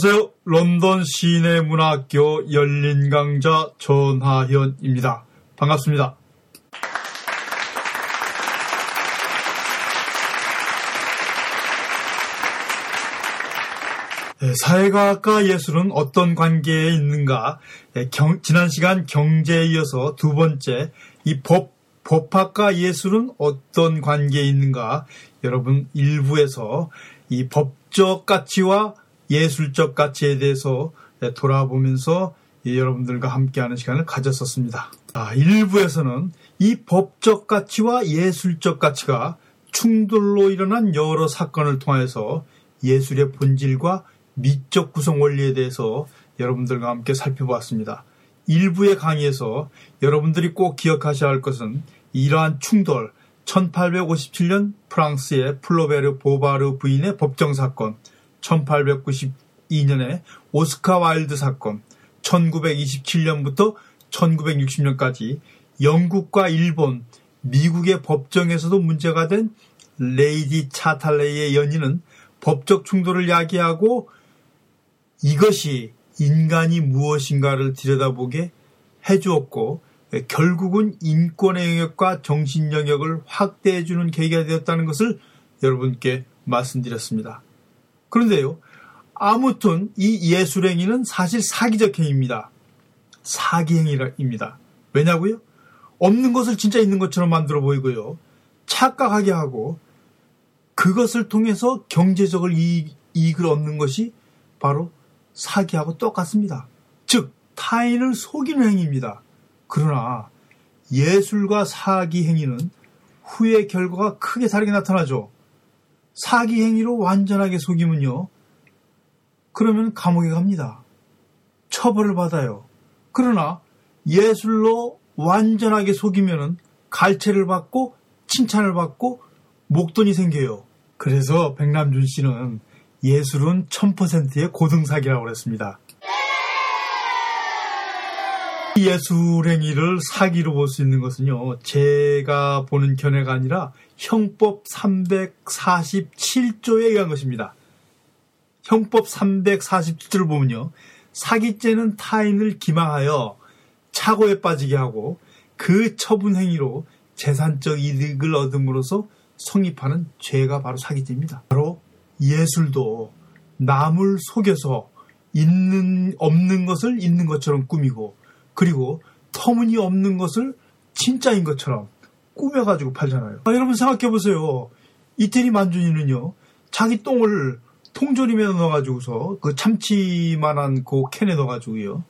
안녕하세요. 런던 시내 문학교 열린 강좌 전하현입니다. 반갑습니다. 네, 사회과학과 예술은 어떤 관계에 있는가? 네, 경, 지난 시간 경제에 이어서 두 번째 이 법, 법학과 예술은 어떤 관계에 있는가? 여러분 일부에서 이 법적 가치와 예술적 가치에 대해서 네, 돌아보면서 여러분들과 함께하는 시간을 가졌었습니다. 아, 일부에서는 이 법적 가치와 예술적 가치가 충돌로 일어난 여러 사건을 통해서 예술의 본질과 미적 구성 원리에 대해서 여러분들과 함께 살펴보았습니다. 일부의 강의에서 여러분들이 꼭 기억하셔야 할 것은 이러한 충돌, 1857년 프랑스의 플로베르 보바리 부인의 법정 사건, 1892년에 오스카 와일드 사건, 1927년부터 1960년까지 영국과 일본, 미국의 법정에서도 문제가 된 레이디 차탈레이의 연인은 법적 충돌을 야기하고 이것이 인간이 무엇인가를 들여다보게 해주었고 결국은 인권의 영역과 정신 영역을 확대해주는 계기가 되었다는 것을 여러분께 말씀드렸습니다. 그런데요, 아무튼 이 예술행위는 사실 사기적 행위입니다. 사기행위입니다. 왜냐고요? 없는 것을 진짜 있는 것처럼 만들어 보이고요. 착각하게 하고 그것을 통해서 경제적을 이익, 이익을 얻는 것이 바로 사기하고 똑같습니다. 즉, 타인을 속이는 행위입니다. 그러나 예술과 사기 행위는 후의 결과가 크게 다르게 나타나죠. 사기 행위로 완전하게 속이면요. 그러면 감옥에 갑니다. 처벌을 받아요. 그러나 예술로 완전하게 속이면은 갈채를 받고 칭찬을 받고 목돈이 생겨요. 그래서 백남준 씨는 예술은 1000%의 고등사기라고 그랬습니다. 예술행위를 사기로 볼 수 있는 것은요, 제가 보는 견해가 아니라 형법 347조에 의한 것입니다. 형법 347조를 보면요, 사기죄는 타인을 기망하여 착오에 빠지게 하고 그 처분 행위로 재산적 이득을 얻음으로써 성립하는 죄가 바로 사기죄입니다. 바로 예술도 남을 속여서 있는 없는 것을 있는 것처럼 꾸미고 그리고 터무니없는 것을 진짜인 것처럼 꾸며가지고 팔잖아요. 아, 여러분 생각해 보세요. 이태리 만준이는요 자기 똥을 통조림에 넣어가지고서 그 참치만한 그 캔에 넣어가지고요.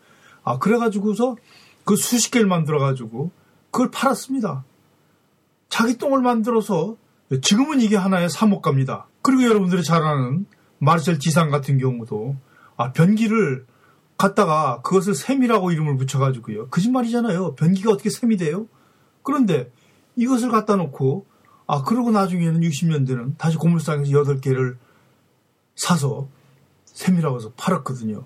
아 그래가지고서 그 수십 개를 만들어가지고 그걸 팔았습니다. 자기 똥을 만들어서 지금은 이게 하나의 사목갑니다. 그리고 여러분들이 잘 아는 마르셀 지상 같은 경우도 아, 변기를 갖다가 그것을 샘이라고 이름을 붙여가지고요. 거짓말이잖아요. 변기가 어떻게 샘이 돼요? 그런데 이것을 갖다 놓고 아 그러고 나중에는 60년대는 다시 고물상에서 8개를 사서 샘이라고 해서 팔았거든요.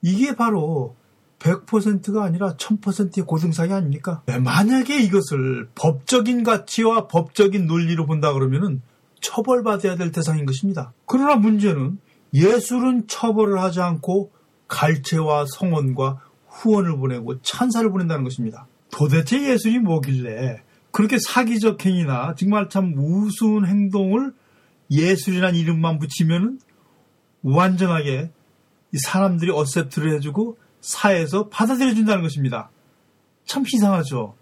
이게 바로 100%가 아니라 1000%의 고등사기 아닙니까? 네, 만약에 이것을 법적인 가치와 법적인 논리로 본다 그러면은 처벌받아야 될 대상인 것입니다. 그러나 문제는 예술은 처벌을 하지 않고 갈채와 성원과 후원을 보내고 찬사를 보낸다는 것입니다. 도대체 예술이 뭐길래 그렇게 사기적 행위나 정말 참 우스운 행동을 예술이란 이름만 붙이면은 완전하게 사람들이 어셉트를 해주고 사회에서 받아들여준다는 것입니다. 참 이상하죠.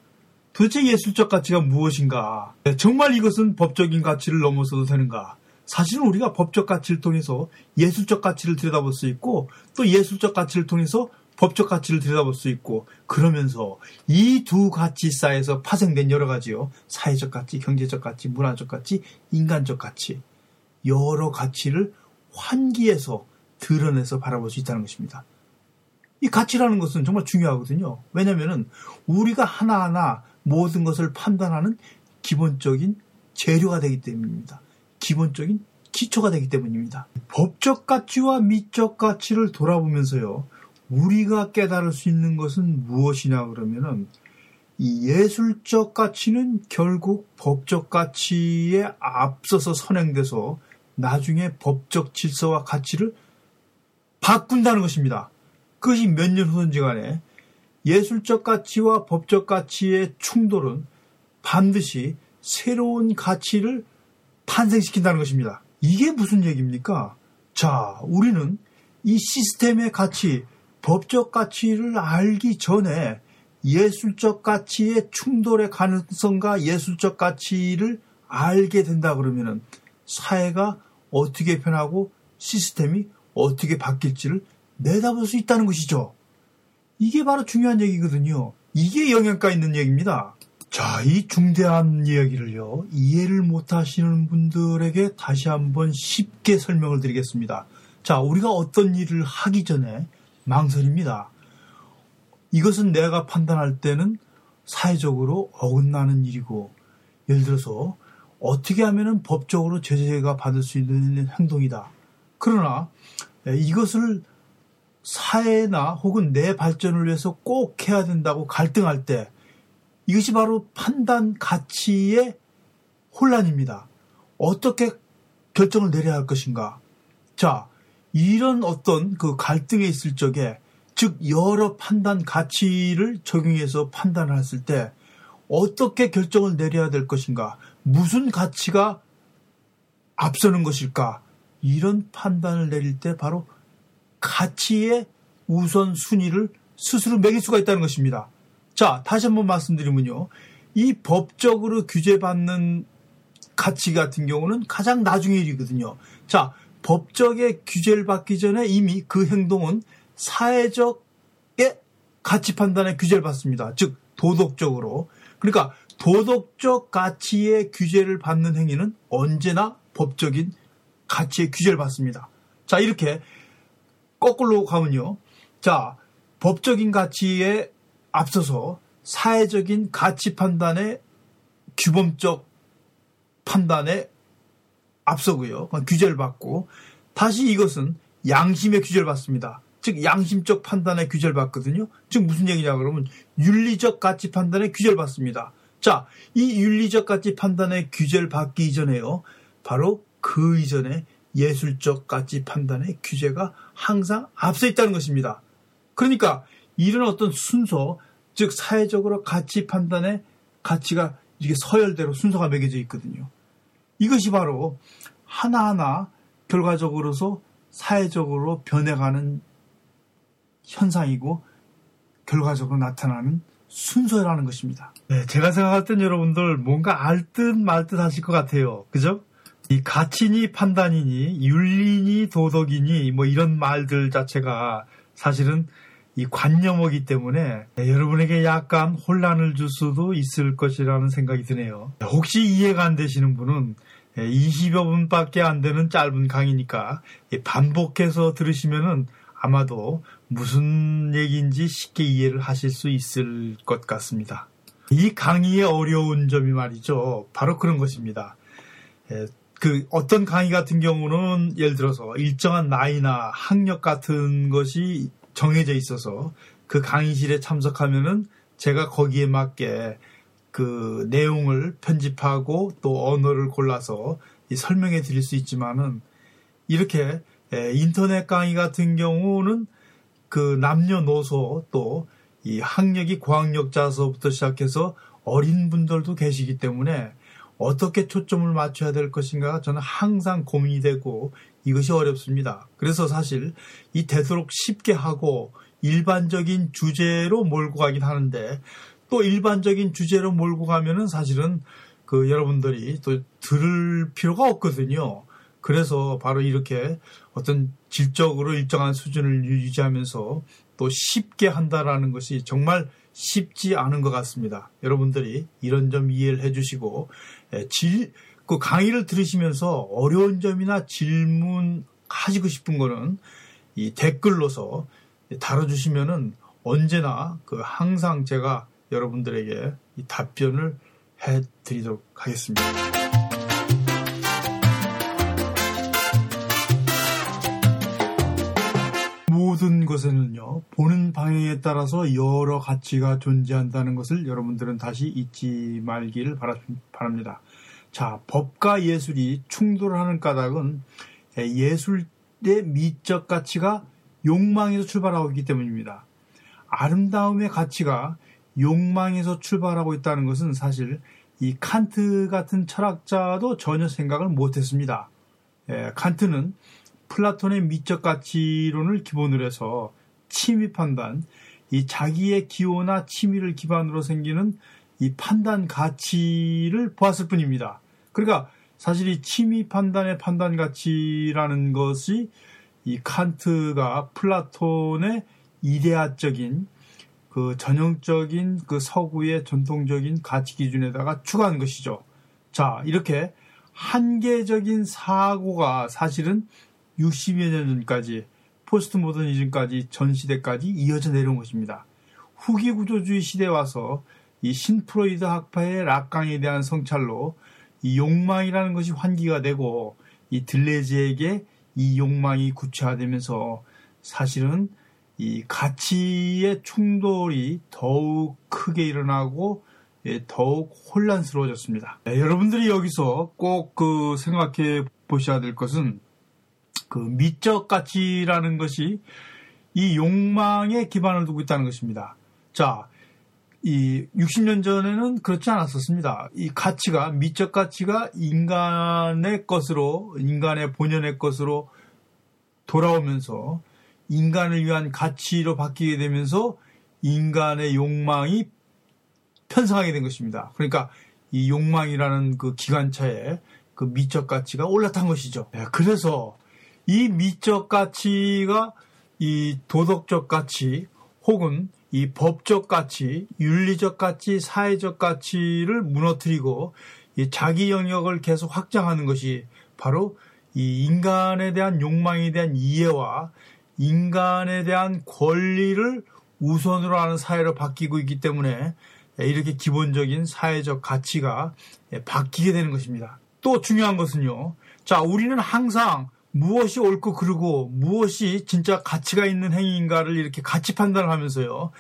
도대체 예술적 가치가 무엇인가? 정말 이것은 법적인 가치를 넘어서도 되는가? 사실은 우리가 법적 가치를 통해서 예술적 가치를 들여다볼 수 있고 또 예술적 가치를 통해서 법적 가치를 들여다볼 수 있고 그러면서 이 두 가치 사이에서 파생된 여러 가지요. 사회적 가치, 경제적 가치, 문화적 가치, 인간적 가치 여러 가치를 환기해서 드러내서 바라볼 수 있다는 것입니다. 이 가치라는 것은 정말 중요하거든요. 왜냐하면 우리가 하나하나 모든 것을 판단하는 기본적인 재료가 되기 때문입니다. 기본적인 기초가 되기 때문입니다. 법적 가치와 미적 가치를 돌아보면서요. 우리가 깨달을 수 있는 것은 무엇이냐 그러면은 이 예술적 가치는 결국 법적 가치에 앞서서 선행돼서 나중에 법적 질서와 가치를 바꾼다는 것입니다. 그것이 몇 년 후든지 간에 예술적 가치와 법적 가치의 충돌은 반드시 새로운 가치를 탄생시킨다는 것입니다. 이게 무슨 얘기입니까? 자, 우리는 이 시스템의 가치, 법적 가치를 알기 전에 예술적 가치의 충돌의 가능성과 예술적 가치를 알게 된다 그러면은 사회가 어떻게 변하고 시스템이 어떻게 바뀔지를 내다볼 수 있다는 것이죠. 이게 바로 중요한 얘기거든요. 이게 영향가 있는 얘기입니다. 자, 이 중대한 이야기를요, 이해를 못 하시는 분들에게 다시 한번 쉽게 설명을 드리겠습니다. 자, 우리가 어떤 일을 하기 전에 망설입니다. 이것은 내가 판단할 때는 사회적으로 어긋나는 일이고, 예를 들어서 어떻게 하면 법적으로 제재가 받을 수 있는 행동이다. 그러나 이것을 사회나 혹은 내 발전을 위해서 꼭 해야 된다고 갈등할 때 이것이 바로 판단 가치의 혼란입니다. 어떻게 결정을 내려야 할 것인가? 자, 이런 어떤 그 갈등에 있을 적에 즉 여러 판단 가치를 적용해서 판단을 했을 때 어떻게 결정을 내려야 될 것인가? 무슨 가치가 앞서는 것일까? 이런 판단을 내릴 때 바로 가치의 우선 순위를 스스로 매길 수가 있다는 것입니다. 자, 다시 한번 말씀드리면요. 이 법적으로 규제받는 가치 같은 경우는 가장 나중의 일이거든요. 자, 법적의 규제를 받기 전에 이미 그 행동은 사회적의 가치 판단의 규제를 받습니다. 즉, 도덕적으로. 그러니까 도덕적 가치의 규제를 받는 행위는 언제나 법적인 가치의 규제를 받습니다. 자, 이렇게 거꾸로 가면요. 자, 법적인 가치에 앞서서 사회적인 가치 판단의 규범적 판단에 앞서고요. 규제를 받고 다시 이것은 양심의 규제를 받습니다. 즉 양심적 판단의 규제를 받거든요. 즉 무슨 얘기냐 그러면 윤리적 가치 판단의 규제를 받습니다. 자, 이 윤리적 가치 판단의 규제를 받기 이전에요. 바로 그 이전에 예술적 가치 판단의 규제가 항상 앞서 있다는 것입니다. 그러니까 이런 어떤 순서, 즉 사회적으로 가치 판단의 가치가 이게 서열대로 순서가 매겨져 있거든요. 이것이 바로 하나하나 결과적으로서 사회적으로 변해가는 현상이고 결과적으로 나타나는 순서라는 것입니다. 네, 제가 생각할 땐 여러분들 뭔가 알 듯 말 듯 하실 것 같아요. 그죠? 이 가치니 판단이니 윤리니 도덕이니 뭐 이런 말들 자체가 사실은 이 관념어기 때문에 여러분에게 약간 혼란을 줄 수도 있을 것이라는 생각이 드네요. 혹시 이해가 안 되시는 분은 20여 분밖에 안 되는 짧은 강의니까 반복해서 들으시면은 아마도 무슨 얘기인지 쉽게 이해를 하실 수 있을 것 같습니다. 이 강의의 어려운 점이 말이죠. 바로 그런 것입니다. 그 어떤 강의 같은 경우는 예를 들어서 일정한 나이나 학력 같은 것이 정해져 있어서 그 강의실에 참석하면은 제가 거기에 맞게 그 내용을 편집하고 또 언어를 골라서 설명해 드릴 수 있지만은 이렇게 인터넷 강의 같은 경우는 그 남녀노소 또 이 학력이 고학력자서부터 시작해서 어린 분들도 계시기 때문에 어떻게 초점을 맞춰야 될 것인가가 저는 항상 고민이 되고 이것이 어렵습니다. 그래서 사실 이 되도록 쉽게 하고 일반적인 주제로 몰고 가긴 하는데 또 일반적인 주제로 몰고 가면은 사실은 그 여러분들이 또 들을 필요가 없거든요. 그래서 바로 이렇게 어떤 질적으로 일정한 수준을 유지하면서 또 쉽게 한다라는 것이 정말 쉽지 않은 것 같습니다. 여러분들이 이런 점 이해를 해주시고 예, 질, 그 강의를 들으시면서 어려운 점이나 질문 하시고 싶은 거는 이 댓글로서 다뤄주시면은 언제나 그 항상 제가 여러분들에게 이 답변을 해드리도록 하겠습니다. 모든 것에는요, 보는 방향에 따라서 여러 가치가 존재한다는 것을 여러분들은 다시 잊지 말기를 바랍니다. 자, 법과 예술이 충돌하는 까닭은 예술의 미적 가치가 욕망에서 출발하고 있기 때문입니다. 아름다움의 가치가 욕망에서 출발하고 있다는 것은 사실 이 칸트 같은 철학자도 전혀 생각을 못했습니다. 예, 칸트는 플라톤의 미적 가치론을 기본으로 해서 취미 판단, 이 자기의 기호나 취미를 기반으로 생기는 이 판단 가치를 보았을 뿐입니다. 그러니까 사실 이 취미 판단의 판단 가치라는 것이 이 칸트가 플라톤의 이데아적인 그 전형적인 그 서구의 전통적인 가치 기준에다가 추가한 것이죠. 자, 이렇게 한계적인 사고가 사실은 60여 년 전까지 포스트 모더니즘까지 전 시대까지 이어져 내려온 것입니다. 후기 구조주의 시대에 와서 이 신프로이드 학파의 라캉에 대한 성찰로 이 욕망이라는 것이 환기가 되고 이 들레즈에게 이 욕망이 구체화되면서 사실은 이 가치의 충돌이 더욱 크게 일어나고 예, 더욱 혼란스러워졌습니다. 네, 여러분들이 여기서 꼭 그 생각해 보셔야 될 것은 그 미적 가치라는 것이 이 욕망에 기반을 두고 있다는 것입니다. 자, 이 60년 전에는 그렇지 않았었습니다. 이 가치가 미적 가치가 인간의 것으로 인간의 본연의 것으로 돌아오면서 인간을 위한 가치로 바뀌게 되면서 인간의 욕망이 편성하게 된 것입니다. 그러니까 이 욕망이라는 그 기관차에 그 미적 가치가 올라탄 것이죠. 네, 그래서 이 미적 가치가 이 도덕적 가치 혹은 이 법적 가치, 윤리적 가치, 사회적 가치를 무너뜨리고 이 자기 영역을 계속 확장하는 것이 바로 이 인간에 대한 욕망에 대한 이해와 인간에 대한 권리를 우선으로 하는 사회로 바뀌고 있기 때문에 이렇게 기본적인 사회적 가치가 바뀌게 되는 것입니다. 또 중요한 것은요. 자, 우리는 항상 무엇이 옳고 그르고 무엇이 진짜 가치가 있는 행위인가를 이렇게 가치 판단을 하면서요.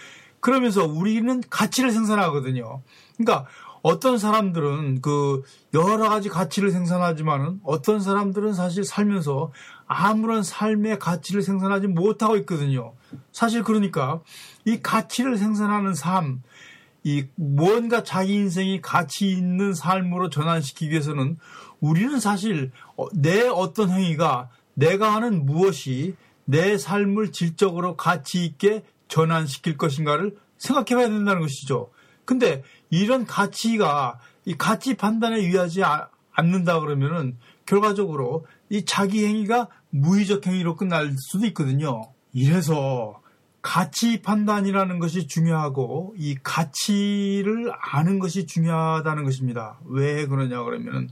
그러면서 우리는 가치를 생산하거든요. 그러니까 어떤 사람들은 그 여러 가지 가치를 생산하지만은 어떤 사람들은 사실 살면서 아무런 삶의 가치를 생산하지 못하고 있거든요. 사실 그러니까 이 가치를 생산하는 삶, 이 뭔가 자기 인생이 가치 있는 삶으로 전환시키기 위해서는 우리는 사실 어, 내 어떤 행위가 내가 하는 무엇이 내 삶을 질적으로 가치 있게 전환시킬 것인가를 생각해 봐야 된다는 것이죠. 근데 이런 가치가 이 가치 판단에 의하지 않는다 그러면은 결과적으로 이 자기 행위가 무의적 행위로 끝날 수도 있거든요. 이래서 가치 판단이라는 것이 중요하고 이 가치를 아는 것이 중요하다는 것입니다. 왜 그러냐 그러면은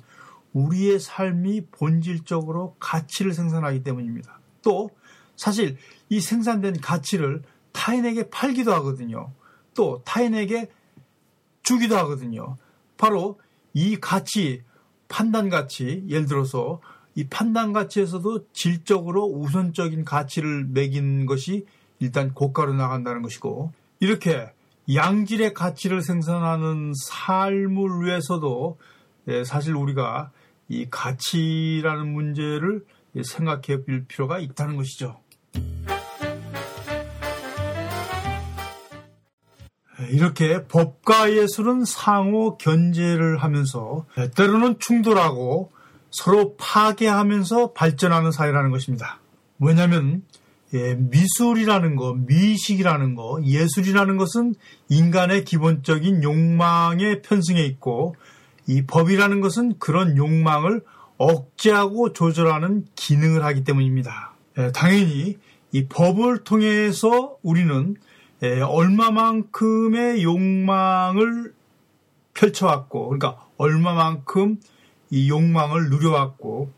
우리의 삶이 본질적으로 가치를 생산하기 때문입니다. 또 사실 이 생산된 가치를 타인에게 팔기도 하거든요. 또 타인에게 주기도 하거든요. 바로 이 가치, 판단 가치, 예를 들어서 이 판단 가치에서도 질적으로 우선적인 가치를 매긴 것이 일단 고가로 나간다는 것이고 이렇게 양질의 가치를 생산하는 삶을 위해서도 예, 사실 우리가 이 가치라는 문제를 생각해 볼 필요가 있다는 것이죠. 이렇게 법과 예술은 상호 견제를 하면서 때로는 충돌하고 서로 파괴하면서 발전하는 사회라는 것입니다. 왜냐하면 예, 미술이라는 거, 미식이라는 거, 예술이라는 것은 인간의 기본적인 욕망에 편승해 있고 이 법이라는 것은 그런 욕망을 억제하고 조절하는 기능을 하기 때문입니다. 예, 당연히 이 법을 통해서 우리는 예, 얼마만큼의 욕망을 펼쳐왔고, 그러니까 얼마만큼 이 욕망을 누려왔고,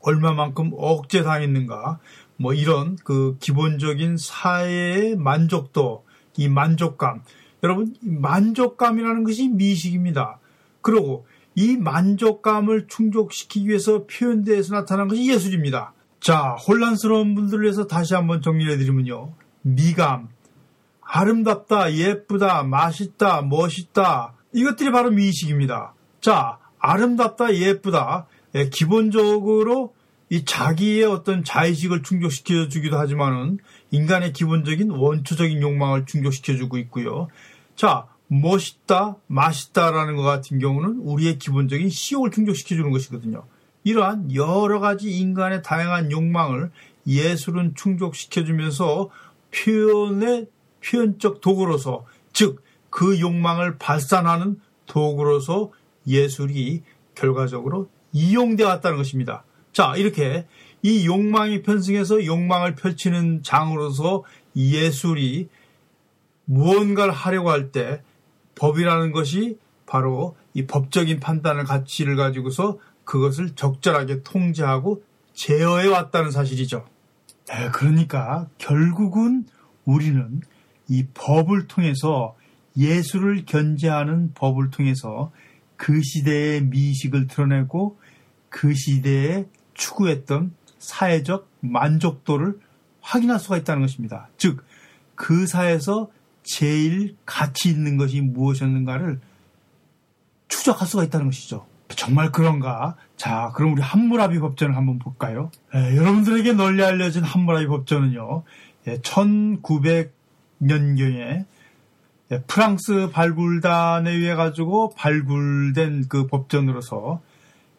얼마만큼 억제당했는가, 뭐 이런 그 기본적인 사회의 만족도, 이 만족감. 여러분, 만족감이라는 것이 미식입니다. 그리고 이 만족감을 충족시키기 위해서 표현대에서 나타난 것이 예술입니다. 자, 혼란스러운 분들을 위해서 다시 한번 정리해드리면요. 미감, 아름답다, 예쁘다, 맛있다, 멋있다. 이것들이 바로 미식입니다. 자, 아름답다, 예쁘다. 예, 기본적으로 이 자기의 어떤 자의식을 충족시켜 주기도 하지만은 인간의 기본적인 원초적인 욕망을 충족시켜 주고 있고요. 자, 멋있다, 맛있다라는 것 같은 경우는 우리의 기본적인 시욕을 충족시켜 주는 것이거든요. 이러한 여러 가지 인간의 다양한 욕망을 예술은 충족시켜 주면서 표현의 표현적 도구로서 즉 그 욕망을 발산하는 도구로서 예술이 결과적으로 이용되어 왔다는 것입니다. 자, 이렇게 이 욕망이 편승해서 욕망을 펼치는 장으로서 예술이 무언가를 하려고 할 때 법이라는 것이 바로 이 법적인 판단을 가치를 가지고서 그것을 적절하게 통제하고 제어해 왔다는 사실이죠. 네, 그러니까 결국은 우리는 이 법을 통해서 예술을 견제하는 법을 통해서 그 시대의 미식을 드러내고 그 시대에 추구했던 사회적 만족도를 확인할 수가 있다는 것입니다. 즉, 그 사회에서 제일 가치 있는 것이 무엇이었는가를 추적할 수가 있다는 것이죠. 정말 그런가? 자, 그럼 우리 함무라비 법전을 한번 볼까요? 에, 여러분들에게 널리 알려진 함무라비 법전은요, 예, 1900년경에 예, 프랑스 발굴단에 의해 가지고 발굴된 그 법전으로서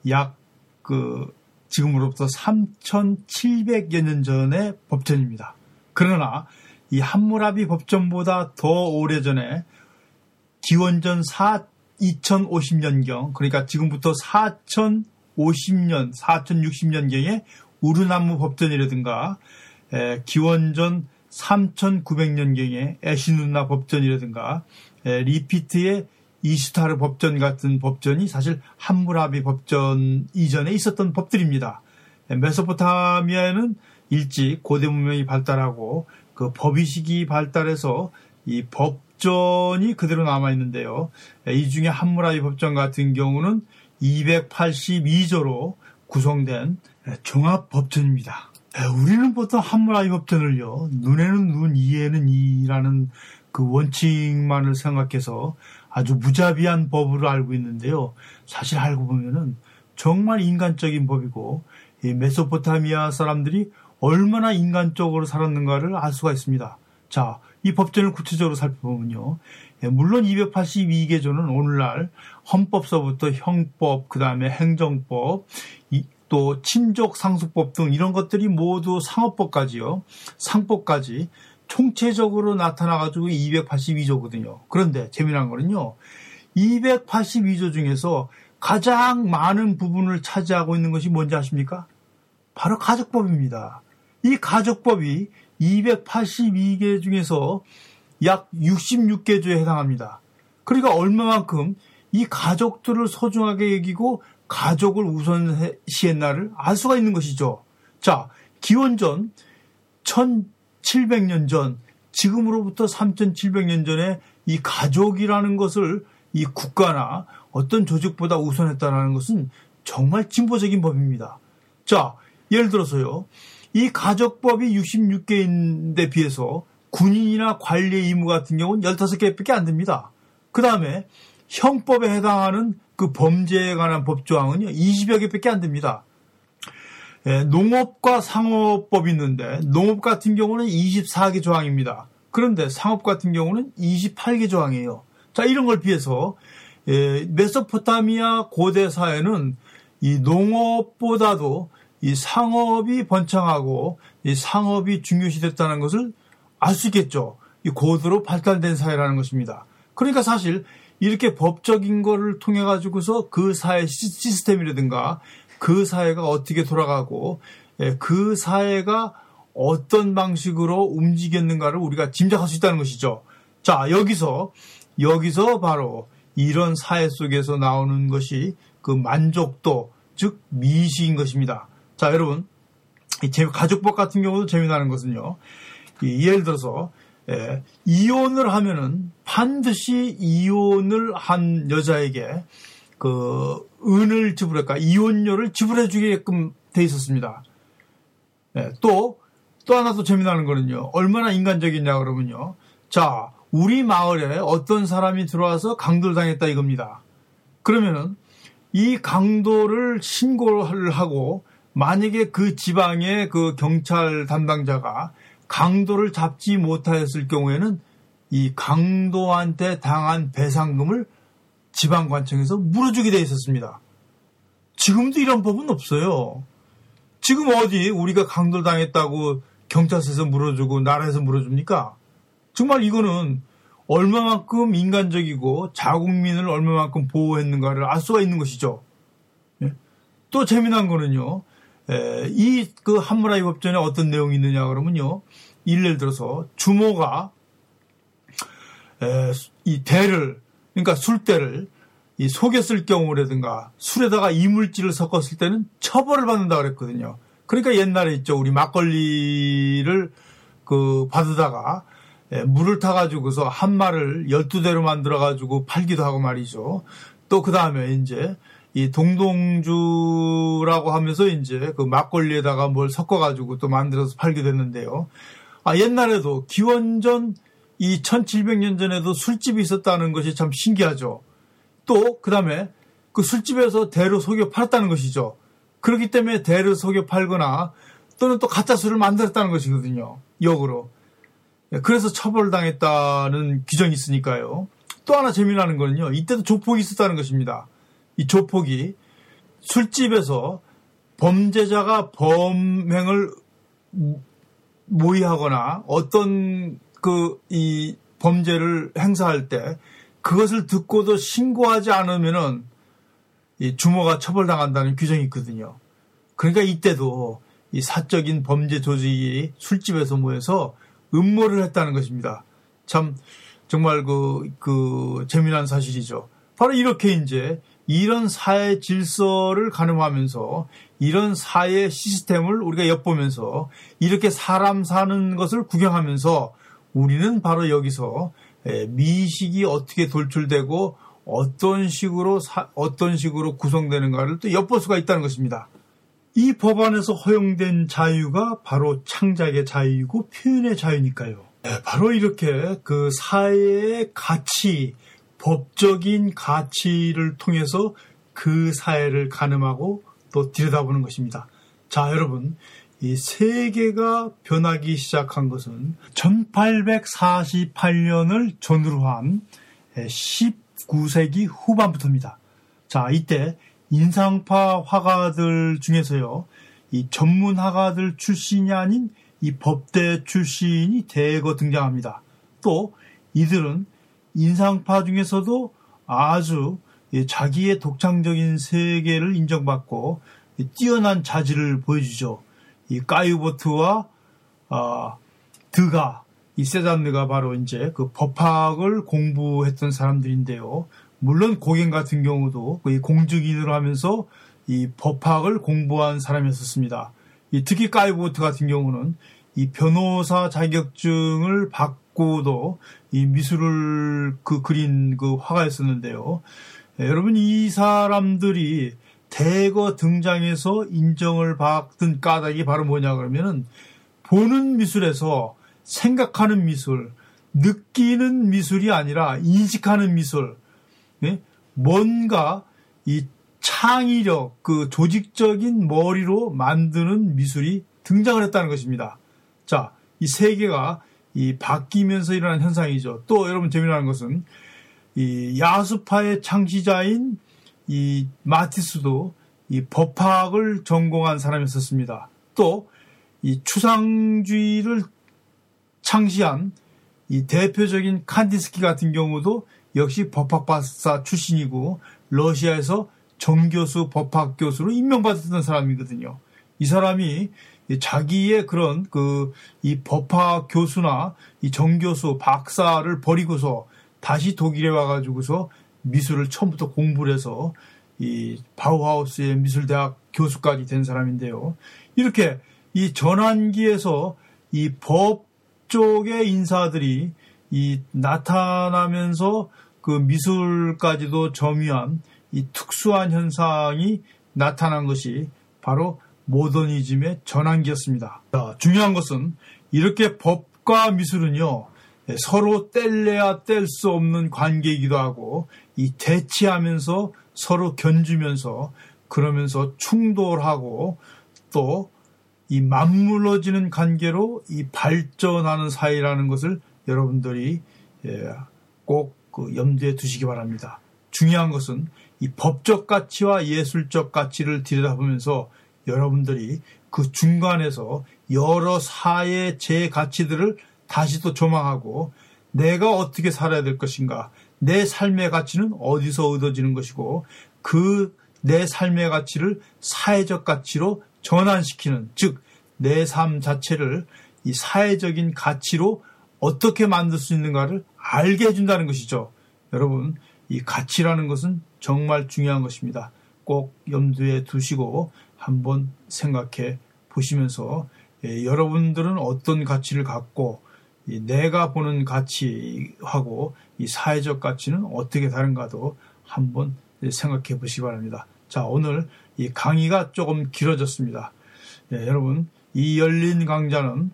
약 그 지금으로부터 3,700여 년 전의 법전입니다. 그러나 이 함무라비 법전보다 더 오래전에 기원전 4 2050년경 그러니까 지금부터 4050년 4060년경에 우르나무 법전이라든가 에, 기원전 3900년경에 에시누나 법전이라든가 에, 리피트의 이스타르 법전 같은 법전이 사실 함무라비 법전 이전에 있었던 법들입니다. 에, 메소포타미아에는 일찍 고대 문명이 발달하고 그 법의식이 발달해서 이 법전이 그대로 남아 있는데요. 이 중에 함무라비 법전 같은 경우는 282조로 구성된 종합 법전입니다. 우리는 보통 함무라비 법전을요, 눈에는 눈, 이에는 이라는 그 원칙만을 생각해서 아주 무자비한 법으로 알고 있는데요. 사실 알고 보면은 정말 인간적인 법이고, 메소포타미아 사람들이 얼마나 인간적으로 살았는가를 알 수가 있습니다. 자, 이 법전을 구체적으로 살펴보면요. 물론 282개조는 오늘날 헌법서부터 형법, 그 다음에 행정법, 또 친족 상속법 등 이런 것들이 모두 상업법까지요. 상법까지 총체적으로 나타나가지고 282조거든요. 그런데 재미난 거는요. 282조 중에서 가장 많은 부분을 차지하고 있는 것이 뭔지 아십니까? 바로 가족법입니다. 이 가족법이 282개 중에서 약 66개조에 해당합니다. 그러니까 얼마만큼 이 가족들을 소중하게 여기고 가족을 우선시했나를 알 수가 있는 것이죠. 자, 기원전 1700년 전, 지금으로부터 3700년 전에 이 가족이라는 것을 이 국가나 어떤 조직보다 우선했다는 것은 정말 진보적인 법입니다. 자, 예를 들어서요. 이 가족법이 66개인데 비해서 군인이나 관리의 의무 같은 경우는 15개밖에 안 됩니다. 그 다음에 형법에 해당하는 그 범죄에 관한 법조항은요, 20여 개밖에 안 됩니다. 예, 농업과 상업법이 있는데, 농업 같은 경우는 24개 조항입니다. 그런데 상업 같은 경우는 28개 조항이에요. 자, 이런 걸 비해서, 예, 메소포타미아 고대 사회는 이 농업보다도 이 상업이 번창하고 이 상업이 중요시 됐다는 것을 알 수 있겠죠. 이 고도로 발달된 사회라는 것입니다. 그러니까 사실 이렇게 법적인 거를 통해 가지고서 그 사회 시스템이라든가 그 사회가 어떻게 돌아가고 예, 그 사회가 어떤 방식으로 움직였는가를 우리가 짐작할 수 있다는 것이죠. 자, 여기서 여기서 바로 이런 사회 속에서 나오는 것이 그 만족도, 즉 미식인 것입니다. 자, 여러분, 이 가족법 같은 경우도 재미나는 것은요. 예를 들어서 예, 이혼을 하면은 반드시 이혼을 한 여자에게 그 은을 지불할까 이혼료를 지불해 주게끔 돼 있었습니다. 예, 또, 또 하나 더 재미나는 거는요. 얼마나 인간적이냐 그러면요. 자, 우리 마을에 어떤 사람이 들어와서 강도를 당했다 이겁니다. 그러면은 이 강도를 신고를 하고 만약에 그 지방의 그 경찰 담당자가 강도를 잡지 못하였을 경우에는 이 강도한테 당한 배상금을 지방관청에서 물어주게 돼 있었습니다. 지금도 이런 법은 없어요. 지금 어디 우리가 강도 당했다고 경찰서에서 물어주고 나라에서 물어줍니까? 정말 이거는 얼마만큼 인간적이고 자국민을 얼마만큼 보호했는가를 알 수가 있는 것이죠. 예? 또 재미난 거는요. 이그 한무라이 법전에 어떤 내용이 있느냐 그러면요. 예를 들어서 주모가 에, 이 대를 그러니까 술대를 이 속였을 경우라든가 술에다가 이물질을 섞었을 때는 처벌을 받는다 그랬거든요. 그러니까 옛날에 있죠. 우리 막걸리를 그 받으다가 예, 물을 타가지고서 한 말을 12대로 만들어가지고 팔기도 하고 말이죠. 또 그 다음에 이제 이 동동주라고 하면서 이제 그 막걸리에다가 뭘 섞어가지고 또 만들어서 팔기도 했는데요. 아, 옛날에도 기원전 이 1700년 전에도 술집이 있었다는 것이 참 신기하죠. 또, 그 다음에 그 술집에서 대로 속여 팔았다는 것이죠. 그렇기 때문에 대를 속여 팔거나 또는 또 가짜 술을 만들었다는 것이거든요. 역으로. 예, 그래서 처벌당했다는 규정이 있으니까요. 또 하나 재미나는 거는요. 이때도 조폭이 있었다는 것입니다. 이 조폭이 술집에서 범죄자가 범행을 모의하거나 어떤 그 이 범죄를 행사할 때 그것을 듣고도 신고하지 않으면은 이 주모가 처벌당한다는 규정이 있거든요. 그러니까 이때도 이 사적인 범죄 조직이 술집에서 모여서 음모를 했다는 것입니다. 참 정말 그, 그 재미난 사실이죠. 바로 이렇게 이제 이런 사회 질서를 가늠하면서 이런 사회 시스템을 우리가 엿보면서 이렇게 사람 사는 것을 구경하면서 우리는 바로 여기서 미식이 어떻게 돌출되고 어떤 식으로 사, 어떤 식으로 구성되는가를 또 엿볼 수가 있다는 것입니다. 이 법안에서 허용된 자유가 바로 창작의 자유이고 표현의 자유니까요. 네, 바로 이렇게 그 사회의 가치, 법적인 가치를 통해서 그 사회를 가늠하고 또 들여다보는 것입니다. 자, 여러분. 이 세계가 변하기 시작한 것은 1848년을 전후로 한 19세기 후반부터입니다. 자, 이때 인상파 화가들 중에서요, 이 전문 화가들 출신이 아닌 이 법대 출신이 대거 등장합니다. 또 이들은 인상파 중에서도 아주 자기의 독창적인 세계를 인정받고 뛰어난 자질을 보여주죠. 이 까유보트와 어, 드가 이 세잔느가 바로 이제 그 법학을 공부했던 사람들인데요. 물론 고갱 같은 경우도 이 공직인을 하면서 이 법학을 공부한 사람이었습니다. 이 특히 까이보트 같은 경우는 이 변호사 자격증을 받 고도 이 미술을 그 그린 그 화가였었는데요. 예, 여러분 이 사람들이 대거 등장해서 인정을 받은 까닭이 바로 뭐냐 그러면은 보는 미술에서 생각하는 미술, 느끼는 미술이 아니라 인식하는 미술, 예? 뭔가 이 창의력, 그 조직적인 머리로 만드는 미술이 등장을 했다는 것입니다. 자, 이 세계가 이 바뀌면서 일어난 현상이죠. 또 여러분 재미나는 것은 이 야수파의 창시자인 이 마티스도 이 법학을 전공한 사람이었습니다. 또 이 추상주의를 창시한 이 대표적인 칸디스키 같은 경우도 역시 법학박사 출신이고 러시아에서 정교수 법학 교수로 임명받았던 사람이거든요. 이 사람이 자기의 그런 그 이 법학 교수나 이 정교수 박사를 버리고서 다시 독일에 와가지고서 미술을 처음부터 공부를 해서 이 바우하우스의 미술대학 교수까지 된 사람인데요. 이렇게 이 전환기에서 이 법 쪽의 인사들이 이 나타나면서 그 미술까지도 점유한 이 특수한 현상이 나타난 것이 바로 모더니즘의 전환기였습니다. 자, 중요한 것은 이렇게 법과 미술은요, 서로 뗄래야 뗄 수 없는 관계이기도 하고, 이 대치하면서 서로 견주면서 그러면서 충돌하고 또 이 맞물어지는 관계로 이 발전하는 사이라는 것을 여러분들이 예, 꼭그 염두에 두시기 바랍니다. 중요한 것은 이 법적 가치와 예술적 가치를 들여다보면서 여러분들이 그 중간에서 여러 사회 제 가치들을 다시 또 조망하고 내가 어떻게 살아야 될 것인가, 내 삶의 가치는 어디서 얻어지는 것이고 그 내 삶의 가치를 사회적 가치로 전환시키는 즉 내 삶 자체를 이 사회적인 가치로 어떻게 만들 수 있는가를 알게 해준다는 것이죠. 여러분 이 가치라는 것은 정말 중요한 것입니다. 꼭 염두에 두시고 한번 생각해 보시면서 예, 여러분들은 어떤 가치를 갖고 내가 보는 가치하고 이 사회적 가치는 어떻게 다른가도 한번 생각해 보시기 바랍니다. 자, 오늘 이 강의가 조금 길어졌습니다. 예, 여러분, 이 열린 강좌는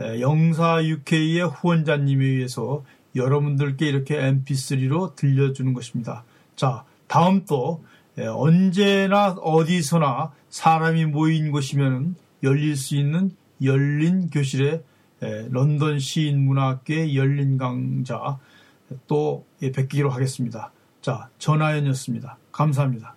예, 영사 UK의 후원자님에 의해서 여러분들께 이렇게 mp3로 들려주는 것입니다. 자, 다음 또 예, 언제나 어디서나 사람이 모인 곳이면 열릴 수 있는 열린 교실의 예, 런던 시인 문학계 열린 강좌 또 뵙기로 하겠습니다. 자, 전하연이었습니다. 감사합니다.